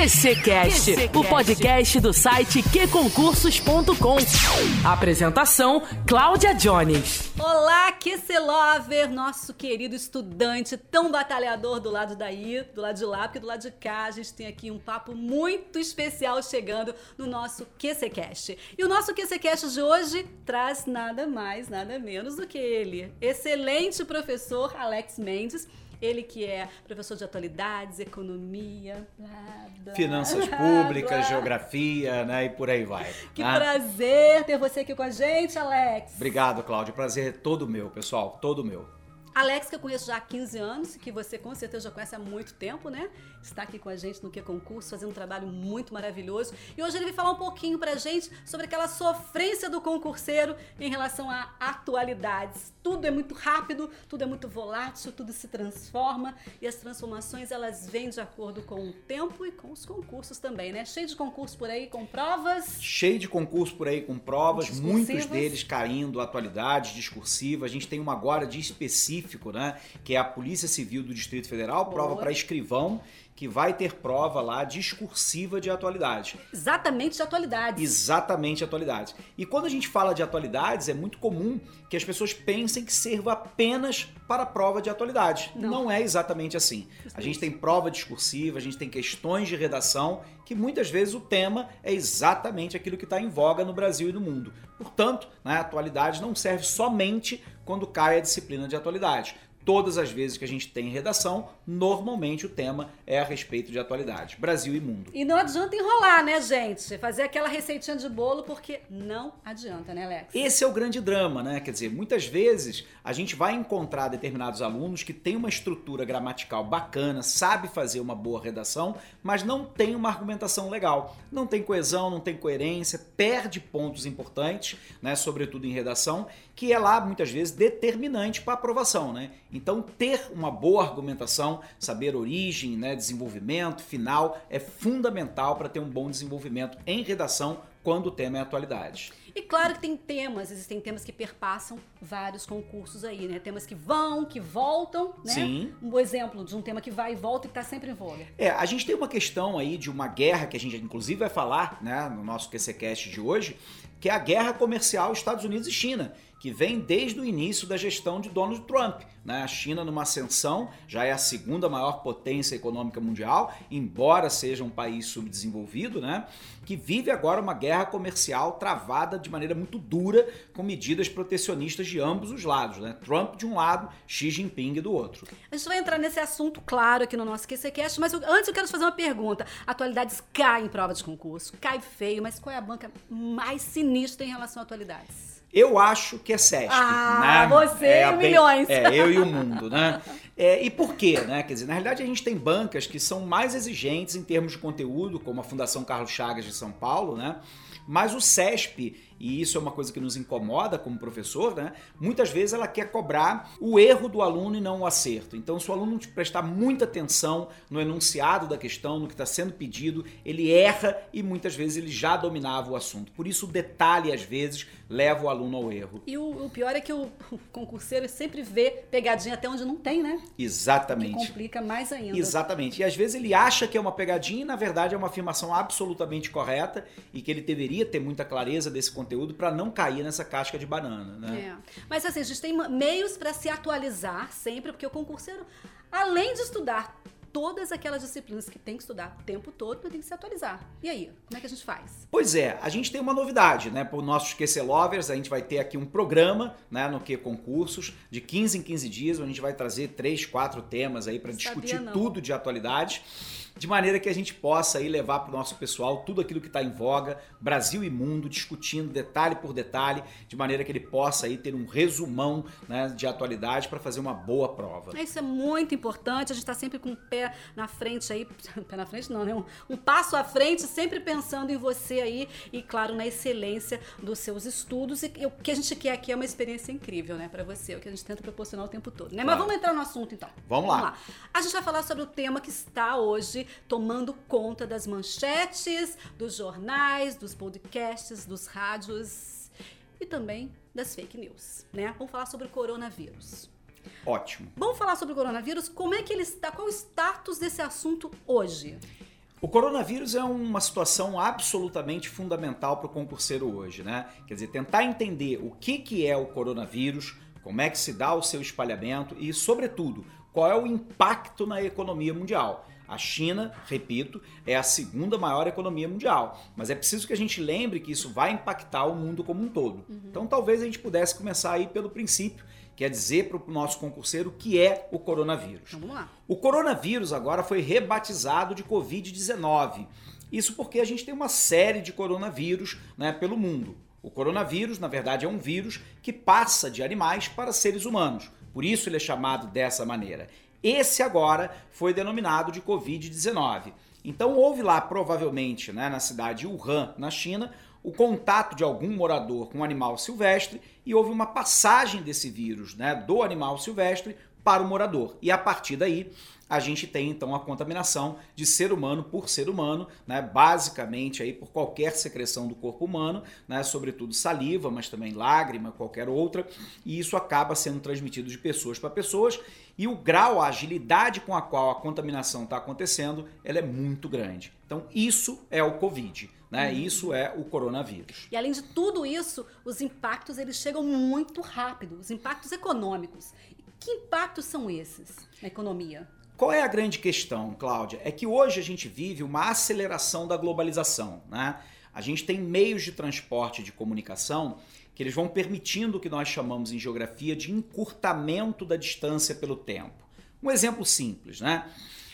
QCcast, o podcast do site qconcursos.com. Apresentação: Cláudia Jones. Olá, QC Lover, nosso querido estudante tão batalhador do lado daí, do lado de lá, porque do lado de cá a gente tem aqui um papo muito especial chegando no nosso QCcast. E o nosso QCcast de hoje traz nada mais, nada menos do que ele, excelente professor Alex Mendes ele que é professor de atualidades, economia, blá, blá, finanças públicas, blá. geografia, né? E por aí vai. Que né? prazer ter você aqui com a gente, Alex. Obrigado, Cláudio. Prazer é todo meu, pessoal, todo meu. Alex, que eu conheço já há 15 anos, que você com certeza já conhece há muito tempo, né? Está aqui com a gente no Que Concurso, fazendo um trabalho muito maravilhoso. E hoje ele vai falar um pouquinho pra gente sobre aquela sofrência do concurseiro em relação a atualidades. Tudo é muito rápido, tudo é muito volátil, tudo se transforma e as transformações elas vêm de acordo com o tempo e com os concursos também, né? Cheio de concurso por aí com provas. Cheio de concurso por aí com provas, muitos deles caindo atualidades discursivas. A gente tem uma agora de específico específico, né? Que é a Polícia Civil do Distrito Federal, prova para escrivão, que vai ter prova lá discursiva de atualidade. Exatamente de atualidades. Exatamente de atualidades. E quando a gente fala de atualidades, é muito comum que as pessoas pensem que serva apenas para a prova de atualidade. Não, Não é exatamente assim. A gente tem prova discursiva, a gente tem questões de redação, que muitas vezes o tema é exatamente aquilo que está em voga no Brasil e no mundo. Portanto, né, a atualidade não serve somente quando cai a disciplina de atualidade todas as vezes que a gente tem redação, normalmente o tema é a respeito de atualidade, Brasil e mundo. E não adianta enrolar, né, gente? Fazer aquela receitinha de bolo, porque não adianta, né, Alex? Esse é o grande drama, né? Quer dizer, muitas vezes a gente vai encontrar determinados alunos que têm uma estrutura gramatical bacana, sabe fazer uma boa redação, mas não tem uma argumentação legal. Não tem coesão, não tem coerência, perde pontos importantes, né, sobretudo em redação, que é lá muitas vezes determinante para a aprovação, né? Então, ter uma boa argumentação, saber origem, né, desenvolvimento, final, é fundamental para ter um bom desenvolvimento em redação quando o tema é atualidade. E claro que tem temas, existem temas que perpassam vários concursos aí, né? Temas que vão, que voltam, né? Sim. Um exemplo de um tema que vai e volta e está sempre em voga. É, a gente tem uma questão aí de uma guerra que a gente inclusive vai falar, né, no nosso QCcast de hoje, que é a guerra comercial Estados Unidos e China que vem desde o início da gestão de Donald Trump. Né? A China, numa ascensão, já é a segunda maior potência econômica mundial, embora seja um país subdesenvolvido, né? que vive agora uma guerra comercial travada de maneira muito dura, com medidas protecionistas de ambos os lados. Né? Trump de um lado, Xi Jinping do outro. A gente vai entrar nesse assunto, claro, aqui no nosso QCCast, mas eu, antes eu quero te fazer uma pergunta. Atualidades cai em prova de concurso, cai feio, mas qual é a banca mais sinistra em relação a atualidades? Eu acho que é SESC. Ah, né? você é, e milhões. É, eu e o mundo, né? É, e por quê, né? Quer dizer, na realidade a gente tem bancas que são mais exigentes em termos de conteúdo, como a Fundação Carlos Chagas de São Paulo, né? Mas o SESP e isso é uma coisa que nos incomoda como professor, né? Muitas vezes ela quer cobrar o erro do aluno e não o acerto. Então, se o aluno prestar muita atenção no enunciado da questão, no que está sendo pedido, ele erra e muitas vezes ele já dominava o assunto. Por isso, o detalhe, às vezes, leva o aluno ao erro. E o, o pior é que o, o, concurseiro sempre vê pegadinha até onde não tem, né? Exatamente. Que complica mais ainda. Exatamente. E às vezes ele acha que é uma pegadinha e, na verdade, é uma afirmação absolutamente correta e que ele deveria ter muita clareza desse conteúdo conteúdo para não cair nessa casca de banana, né? É. Mas assim, a gente tem meios para se atualizar sempre, porque o concurseiro, além de estudar todas aquelas disciplinas que tem que estudar o tempo todo, tem que se atualizar. E aí, como é que a gente faz? Pois é, a gente tem uma novidade, né? Para os nossos QC Lovers, a gente vai ter aqui um programa, né, no que concursos, de 15 em 15 dias, onde a gente vai trazer três, quatro temas aí para discutir tudo de atualidade de maneira que a gente possa aí levar para o nosso pessoal tudo aquilo que está em voga, Brasil e mundo, discutindo detalhe por detalhe, de maneira que ele possa aí ter um resumão né, de atualidade para fazer uma boa prova. Isso é muito importante, a gente está sempre com o pé na frente aí, pé na frente não, né? Um, um passo à frente, sempre pensando em você aí e, claro, na excelência dos seus estudos. E o que a gente quer aqui é uma experiência incrível, né, para você, o que a gente tenta proporcionar o tempo todo, né? Claro. Mas vamos entrar no assunto então. Vamos lá. vamos lá. A gente vai falar sobre o tema que está hoje tomando conta das manchetes, dos jornais, dos podcasts, dos rádios e também das fake news, né? Vamos falar sobre o coronavírus. Ótimo. Vamos falar sobre o coronavírus. Como é que ele está? Qual o status desse assunto hoje? O coronavírus é uma situação absolutamente fundamental para o concurseiro hoje, né? Quer dizer, tentar entender o que, que é o coronavírus, como é que se dá o seu espalhamento e, sobretudo, qual é o impacto na economia mundial. A China, repito, é a segunda maior economia mundial, mas é preciso que a gente lembre que isso vai impactar o mundo como um todo. Uhum. Então, talvez a gente pudesse começar aí pelo princípio quer dizer para o nosso concurseiro o que é o coronavírus. Vamos lá. O coronavírus agora foi rebatizado de Covid-19. Isso porque a gente tem uma série de coronavírus né, pelo mundo. O coronavírus, na verdade, é um vírus que passa de animais para seres humanos. Por isso ele é chamado dessa maneira. Esse agora foi denominado de Covid-19. Então houve lá, provavelmente, né, na cidade de Wuhan, na China, o contato de algum morador com um animal silvestre e houve uma passagem desse vírus né, do animal silvestre para o morador. E a partir daí, a gente tem então a contaminação de ser humano por ser humano, né, basicamente aí por qualquer secreção do corpo humano, né, sobretudo saliva, mas também lágrima, qualquer outra, e isso acaba sendo transmitido de pessoas para pessoas, e o grau, a agilidade com a qual a contaminação está acontecendo, ela é muito grande. Então isso é o Covid. Né? Uhum. Isso é o coronavírus. E além de tudo isso, os impactos eles chegam muito rápido, os impactos econômicos. Que impactos são esses na economia? Qual é a grande questão, Cláudia? É que hoje a gente vive uma aceleração da globalização. Né? A gente tem meios de transporte de comunicação que eles vão permitindo o que nós chamamos em geografia de encurtamento da distância pelo tempo. Um exemplo simples, né?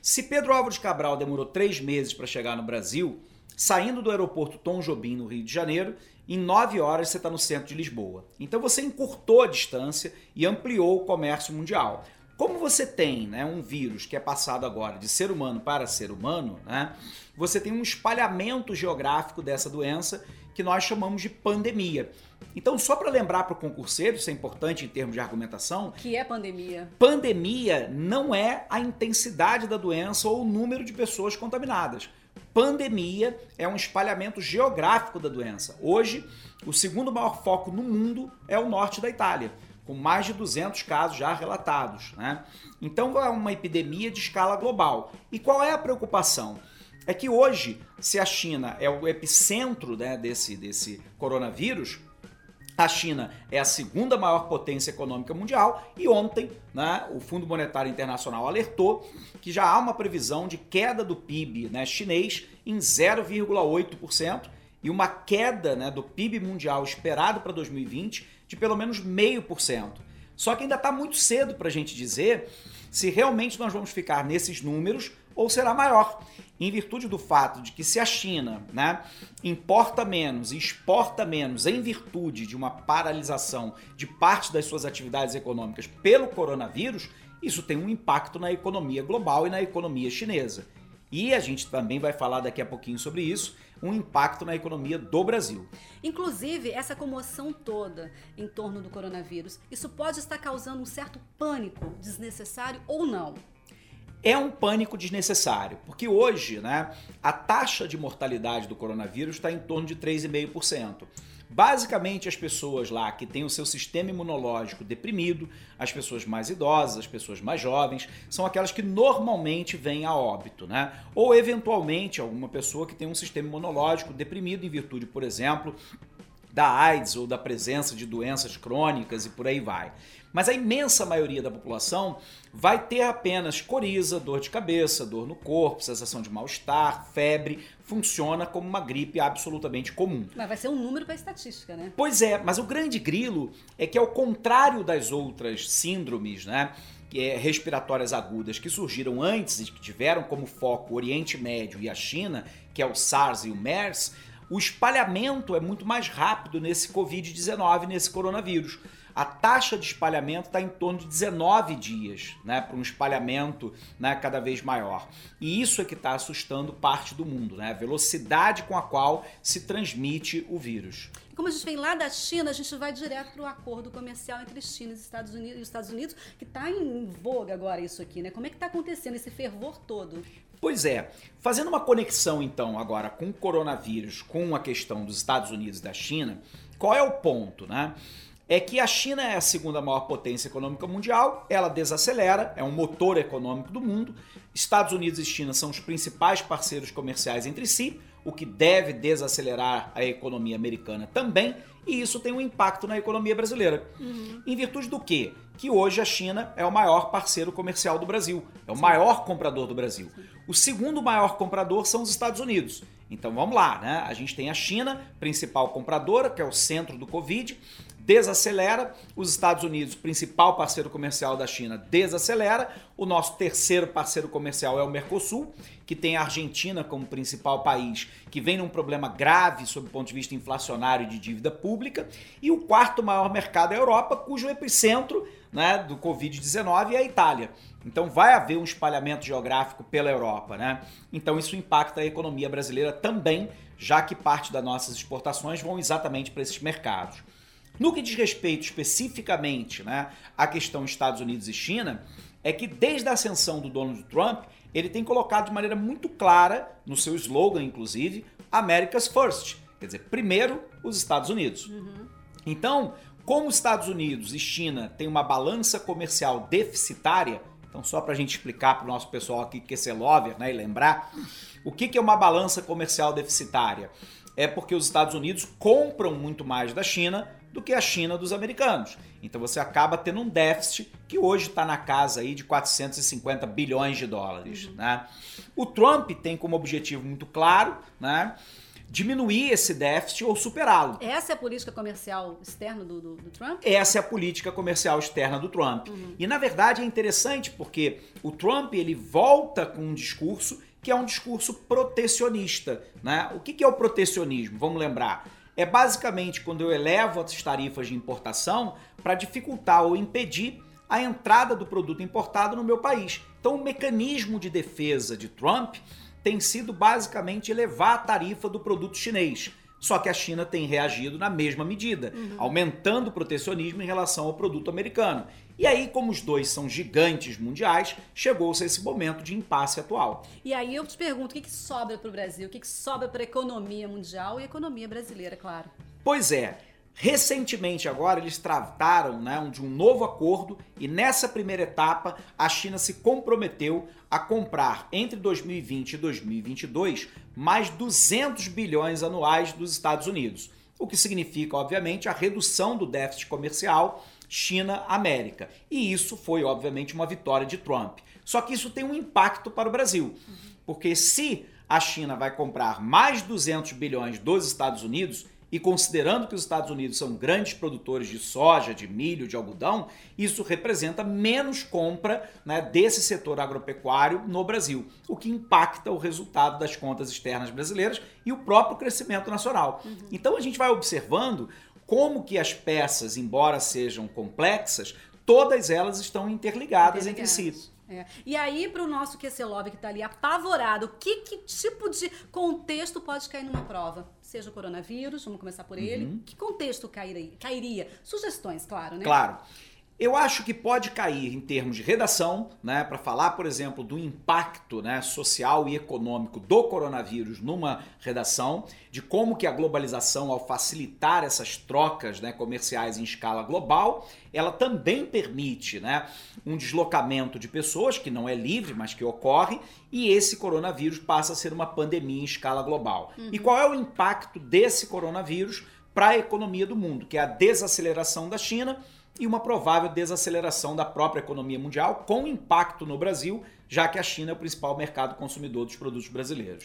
Se Pedro Álvares Cabral demorou três meses para chegar no Brasil, saindo do aeroporto Tom Jobim, no Rio de Janeiro, em nove horas você está no centro de Lisboa. Então você encurtou a distância e ampliou o comércio mundial. Como você tem né, um vírus que é passado agora de ser humano para ser humano, né, você tem um espalhamento geográfico dessa doença que nós chamamos de pandemia. Então, só para lembrar para o concurseiro, isso é importante em termos de argumentação. O que é pandemia? Pandemia não é a intensidade da doença ou o número de pessoas contaminadas. Pandemia é um espalhamento geográfico da doença. Hoje, o segundo maior foco no mundo é o norte da Itália, com mais de 200 casos já relatados. Né? Então, é uma epidemia de escala global. E qual é a preocupação? É que hoje, se a China é o epicentro né, desse, desse coronavírus, a China é a segunda maior potência econômica mundial e ontem né, o Fundo Monetário Internacional alertou que já há uma previsão de queda do PIB né, chinês em 0,8% e uma queda né, do PIB mundial esperado para 2020 de pelo menos 0,5%. Só que ainda está muito cedo para a gente dizer se realmente nós vamos ficar nesses números ou será maior, em virtude do fato de que se a China né, importa menos e exporta menos em virtude de uma paralisação de parte das suas atividades econômicas pelo coronavírus, isso tem um impacto na economia global e na economia chinesa. E a gente também vai falar daqui a pouquinho sobre isso, um impacto na economia do Brasil. Inclusive, essa comoção toda em torno do coronavírus, isso pode estar causando um certo pânico desnecessário ou não? É um pânico desnecessário, porque hoje né, a taxa de mortalidade do coronavírus está em torno de 3,5%. Basicamente, as pessoas lá que têm o seu sistema imunológico deprimido, as pessoas mais idosas, as pessoas mais jovens, são aquelas que normalmente vêm a óbito, né? Ou eventualmente alguma pessoa que tem um sistema imunológico deprimido em virtude, por exemplo, da AIDS ou da presença de doenças crônicas e por aí vai. Mas a imensa maioria da população vai ter apenas coriza, dor de cabeça, dor no corpo, sensação de mal-estar, febre, funciona como uma gripe absolutamente comum. Mas vai ser um número para estatística, né? Pois é, mas o grande grilo é que ao contrário das outras síndromes, né, é, respiratórias agudas que surgiram antes e que tiveram como foco o Oriente Médio e a China, que é o SARS e o MERS, o espalhamento é muito mais rápido nesse Covid-19, nesse coronavírus a taxa de espalhamento está em torno de 19 dias, né, para um espalhamento né, cada vez maior. E isso é que está assustando parte do mundo, né, a velocidade com a qual se transmite o vírus. Como a gente vem lá da China, a gente vai direto para o acordo comercial entre China e Estados Unidos, e os Estados Unidos, que está em voga agora isso aqui, né? Como é que está acontecendo esse fervor todo? Pois é, fazendo uma conexão então agora com o coronavírus, com a questão dos Estados Unidos e da China, qual é o ponto, né? é que a China é a segunda maior potência econômica mundial, ela desacelera, é um motor econômico do mundo. Estados Unidos e China são os principais parceiros comerciais entre si, o que deve desacelerar a economia americana também, e isso tem um impacto na economia brasileira. Uhum. Em virtude do quê? Que hoje a China é o maior parceiro comercial do Brasil, é o Sim. maior comprador do Brasil. O segundo maior comprador são os Estados Unidos. Então vamos lá, né? A gente tem a China, principal compradora, que é o centro do Covid desacelera, os Estados Unidos, principal parceiro comercial da China, desacelera, o nosso terceiro parceiro comercial é o Mercosul, que tem a Argentina como principal país, que vem num problema grave sob o ponto de vista inflacionário de dívida pública, e o quarto maior mercado é a Europa, cujo epicentro né, do Covid-19 é a Itália. Então vai haver um espalhamento geográfico pela Europa, né? Então isso impacta a economia brasileira também, já que parte das nossas exportações vão exatamente para esses mercados. No que diz respeito especificamente né, à questão Estados Unidos e China, é que desde a ascensão do Donald Trump, ele tem colocado de maneira muito clara, no seu slogan inclusive, America's First. Quer dizer, primeiro os Estados Unidos. Uhum. Então, como os Estados Unidos e China têm uma balança comercial deficitária, então só para a gente explicar para o nosso pessoal aqui que é lover né, e lembrar, o que, que é uma balança comercial deficitária? É porque os Estados Unidos compram muito mais da China do que a China dos americanos. Então você acaba tendo um déficit que hoje está na casa aí de 450 bilhões de dólares. Uhum. Né? O Trump tem como objetivo muito claro né, diminuir esse déficit ou superá-lo. Essa é a política comercial externa do, do, do, Trump? Essa é a política comercial externa do Trump. Uhum. E na verdade é interessante porque o Trump ele volta com um discurso que é um discurso protecionista. Né? O que, que é o protecionismo? Vamos lembrar é basicamente quando eu elevo as tarifas de importação para dificultar ou impedir a entrada do produto importado no meu país. Então, o mecanismo de defesa de Trump tem sido basicamente elevar a tarifa do produto chinês. Só que a China tem reagido na mesma medida, uhum. aumentando o protecionismo em relação ao produto americano. E aí, como os dois são gigantes mundiais, chegou-se a esse momento de impasse atual. E aí eu te pergunto, o que, que sobra para o Brasil? O que, que sobra para a economia mundial e a economia brasileira, claro? Pois é, Recentemente, agora, eles trataram né, de um novo acordo e nessa primeira etapa a China se comprometeu a comprar entre 2020 e 2022 mais 200 bilhões anuais dos Estados Unidos, o que significa, obviamente, a redução do déficit comercial China-América. E isso foi, obviamente, uma vitória de Trump. Só que isso tem um impacto para o Brasil, porque se a China vai comprar mais 200 bilhões dos Estados Unidos, e considerando que os Estados Unidos são grandes produtores de soja, de milho, de algodão, isso representa menos compra né, desse setor agropecuário no Brasil, o que impacta o resultado das contas externas brasileiras e o próprio crescimento nacional. Uhum. Então a gente vai observando como que as peças, embora sejam complexas, todas elas estão interligadas, interligadas. entre si. É. E aí, para o nosso QC que está ali apavorado, que, que tipo de contexto pode cair numa prova? Seja o coronavírus, vamos começar por ele. Uhum. Que contexto cairia? cairia? Sugestões, claro, né? Claro. Eu acho que pode cair em termos de redação, né, para falar, por exemplo, do impacto né, social e econômico do coronavírus numa redação, de como que a globalização, ao facilitar essas trocas né, comerciais em escala global, ela também permite né, um deslocamento de pessoas, que não é livre, mas que ocorre, e esse coronavírus passa a ser uma pandemia em escala global. Uhum. E qual é o impacto desse coronavírus para a economia do mundo, que é a desaceleração da China e uma provável desaceleração da própria economia mundial, com impacto no Brasil, já que a China é o principal mercado consumidor dos produtos brasileiros.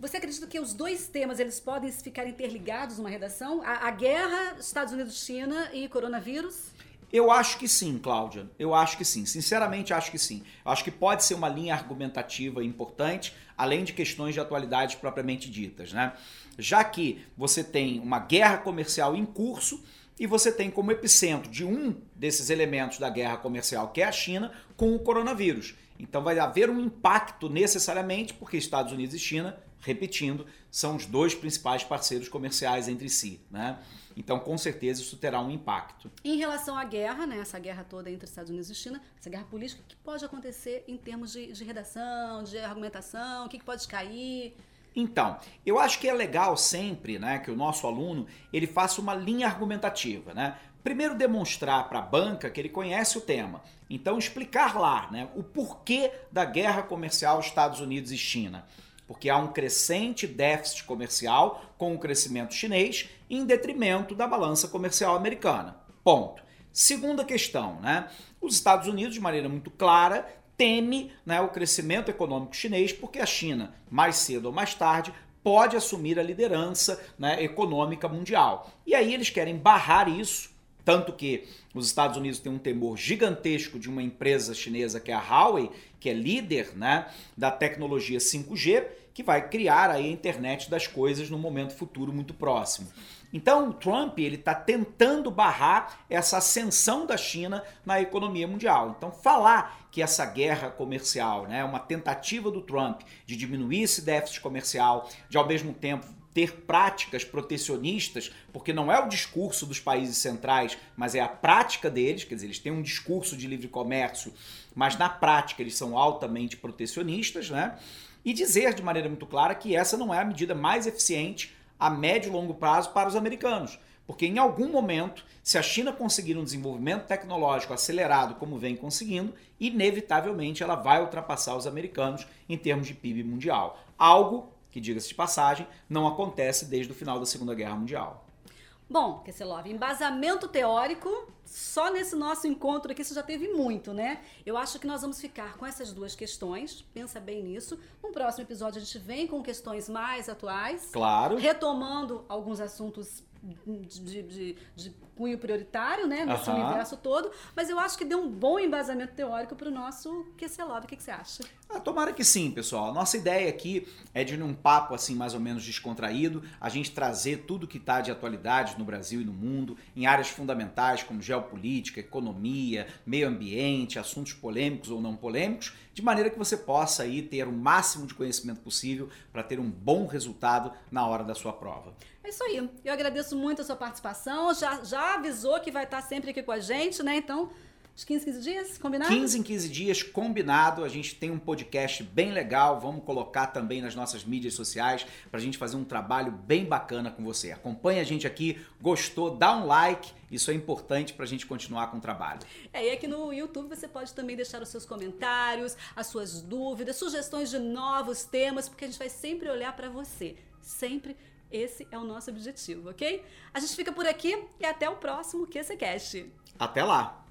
Você acredita que os dois temas eles podem ficar interligados numa redação? A, a guerra, Estados Unidos-China e coronavírus? Eu acho que sim, Cláudia. Eu acho que sim. Sinceramente, acho que sim. Eu acho que pode ser uma linha argumentativa importante, além de questões de atualidade propriamente ditas, né? Já que você tem uma guerra comercial em curso e você tem como epicentro de um desses elementos da guerra comercial, que é a China, com o coronavírus. Então vai haver um impacto necessariamente, porque Estados Unidos e China, repetindo, são os dois principais parceiros comerciais entre si. Né? Então, com certeza, isso terá um impacto. Em relação à guerra, né, essa guerra toda entre Estados Unidos e China, essa guerra política, o que pode acontecer em termos de, de redação, de argumentação, o que, que pode cair? Então, eu acho que é legal sempre, né, que o nosso aluno ele faça uma linha argumentativa, né? primeiro demonstrar para a banca que ele conhece o tema. Então explicar lá né, o porquê da guerra comercial Estados Unidos e China. Porque há um crescente déficit comercial com o crescimento chinês em detrimento da balança comercial americana. Ponto. Segunda questão, né? Os Estados Unidos, de maneira muito clara, teme né, o crescimento econômico chinês porque a China, mais cedo ou mais tarde, pode assumir a liderança né, econômica mundial. E aí eles querem barrar isso, tanto que os Estados Unidos têm um temor gigantesco de uma empresa chinesa que é a Huawei, que é líder né, da tecnologia 5G, que vai criar aí a internet das coisas no momento futuro muito próximo. Então, o Trump ele está tentando barrar essa ascensão da China na economia mundial. Então, falar que essa guerra comercial, né, uma tentativa do Trump de diminuir esse déficit comercial, de ao mesmo tempo ter práticas protecionistas, porque não é o discurso dos países centrais, mas é a prática deles, quer dizer, eles têm um discurso de livre comércio, mas na prática eles são altamente protecionistas, né? E dizer de maneira muito clara que essa não é a medida mais eficiente a médio e longo prazo para os americanos. Porque em algum momento, se a China conseguir um desenvolvimento tecnológico acelerado como vem conseguindo, inevitavelmente ela vai ultrapassar os americanos em termos de PIB mundial. Algo que, diga-se de passagem, não acontece desde o final da Segunda Guerra Mundial. Bom, Kesselov, embasamento teórico, só nesse nosso encontro aqui você já teve muito, né? Eu acho que nós vamos ficar com essas duas questões, pensa bem nisso. No próximo episódio a gente vem com questões mais atuais. Claro. Retomando alguns assuntos de, de, de, cunho prioritário, né, nesse universo todo, mas eu acho que deu um bom embasamento teórico para o nosso QCLOB. O que, que você acha? Ah, tomara que sim, pessoal. Nossa ideia aqui é de num papo assim mais ou menos descontraído, a gente trazer tudo que está de atualidade no Brasil e no mundo, em áreas fundamentais como geopolítica, economia, meio ambiente, assuntos polêmicos ou não polêmicos, de maneira que você possa aí ter o máximo de conhecimento possível para ter um bom resultado na hora da sua prova. É isso aí. Eu agradeço muito a sua participação. Já, já avisou que vai estar sempre aqui com a gente, né? Então, uns 15, 15 dias, combinado? 15 em 15 dias, combinado. A gente tem um podcast bem legal. Vamos colocar também nas nossas mídias sociais para a gente fazer um trabalho bem bacana com você. Acompanhe a gente aqui, gostou, dá um like. Isso é importante para a gente continuar com o trabalho. É, e aqui no YouTube você pode também deixar os seus comentários, as suas dúvidas, sugestões de novos temas, porque a gente vai sempre olhar para você. Sempre esse é o nosso objetivo, ok? A gente fica por aqui e até o próximo QCCast. Até lá!